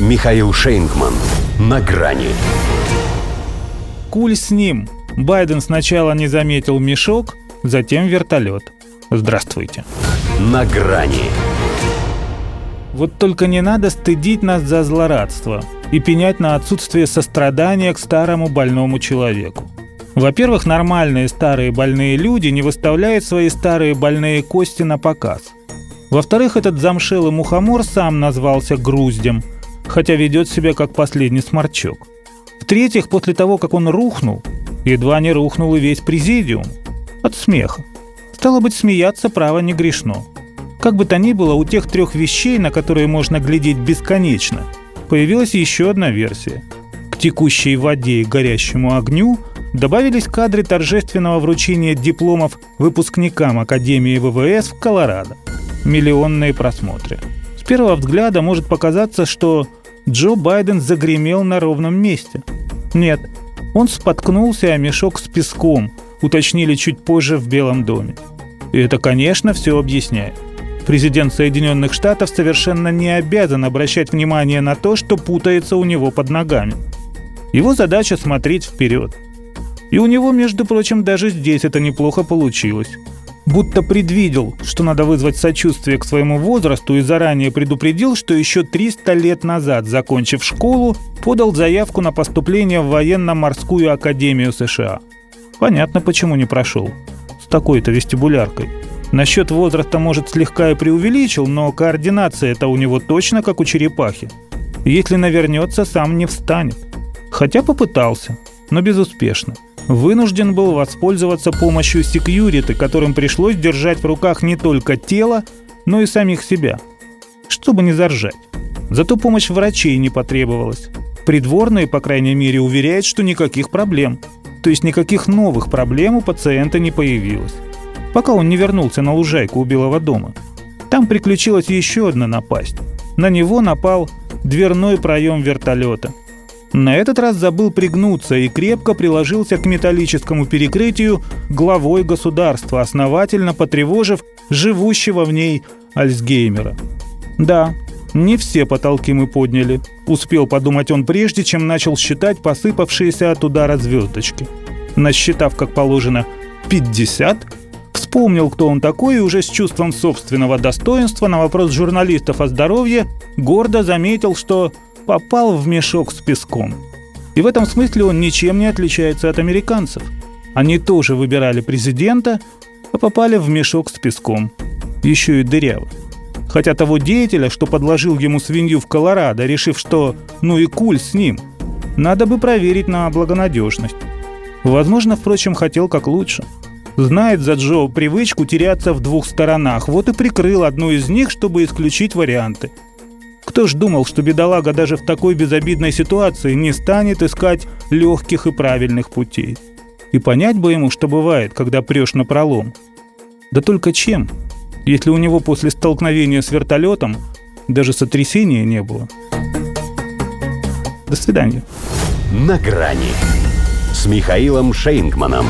Михаил Шейнгман. На грани. Куль с ним. Байден сначала не заметил мешок, затем вертолет. Здравствуйте. На грани. Вот только не надо стыдить нас за злорадство и пенять на отсутствие сострадания к старому больному человеку. Во-первых, нормальные старые больные люди не выставляют свои старые больные кости на показ. Во-вторых, этот замшелый мухомор сам назвался груздем, хотя ведет себя как последний сморчок. В-третьих, после того, как он рухнул, едва не рухнул и весь президиум. От смеха. Стало быть, смеяться право не грешно. Как бы то ни было, у тех трех вещей, на которые можно глядеть бесконечно, появилась еще одна версия. К текущей воде и горящему огню – добавились кадры торжественного вручения дипломов выпускникам Академии ВВС в Колорадо. Миллионные просмотры. С первого взгляда может показаться, что Джо Байден загремел на ровном месте. Нет, он споткнулся о мешок с песком, уточнили чуть позже в Белом доме. И это, конечно, все объясняет. Президент Соединенных Штатов совершенно не обязан обращать внимание на то, что путается у него под ногами. Его задача смотреть вперед – и у него, между прочим, даже здесь это неплохо получилось. Будто предвидел, что надо вызвать сочувствие к своему возрасту и заранее предупредил, что еще 300 лет назад, закончив школу, подал заявку на поступление в военно-морскую академию США. Понятно, почему не прошел. С такой-то вестибуляркой. Насчет возраста, может, слегка и преувеличил, но координация это у него точно как у черепахи. Если навернется, сам не встанет. Хотя попытался, но безуспешно вынужден был воспользоваться помощью секьюриты, которым пришлось держать в руках не только тело, но и самих себя, чтобы не заржать. Зато помощь врачей не потребовалась. Придворные, по крайней мере, уверяют, что никаких проблем. То есть никаких новых проблем у пациента не появилось. Пока он не вернулся на лужайку у Белого дома. Там приключилась еще одна напасть. На него напал дверной проем вертолета – на этот раз забыл пригнуться и крепко приложился к металлическому перекрытию главой государства, основательно потревожив живущего в ней Альцгеймера. Да, не все потолки мы подняли. Успел подумать он прежде, чем начал считать посыпавшиеся от удара звездочки. Насчитав, как положено, 50, вспомнил, кто он такой, и уже с чувством собственного достоинства на вопрос журналистов о здоровье гордо заметил, что попал в мешок с песком. И в этом смысле он ничем не отличается от американцев. Они тоже выбирали президента, а попали в мешок с песком. Еще и дыряво. Хотя того деятеля, что подложил ему свинью в Колорадо, решив, что ну и куль с ним, надо бы проверить на благонадежность. Возможно, впрочем, хотел как лучше. Знает за Джо привычку теряться в двух сторонах, вот и прикрыл одну из них, чтобы исключить варианты – кто ж думал, что бедолага даже в такой безобидной ситуации не станет искать легких и правильных путей? И понять бы ему, что бывает, когда прешь на пролом. Да только чем, если у него после столкновения с вертолетом даже сотрясения не было? До свидания. На грани с Михаилом Шейнгманом.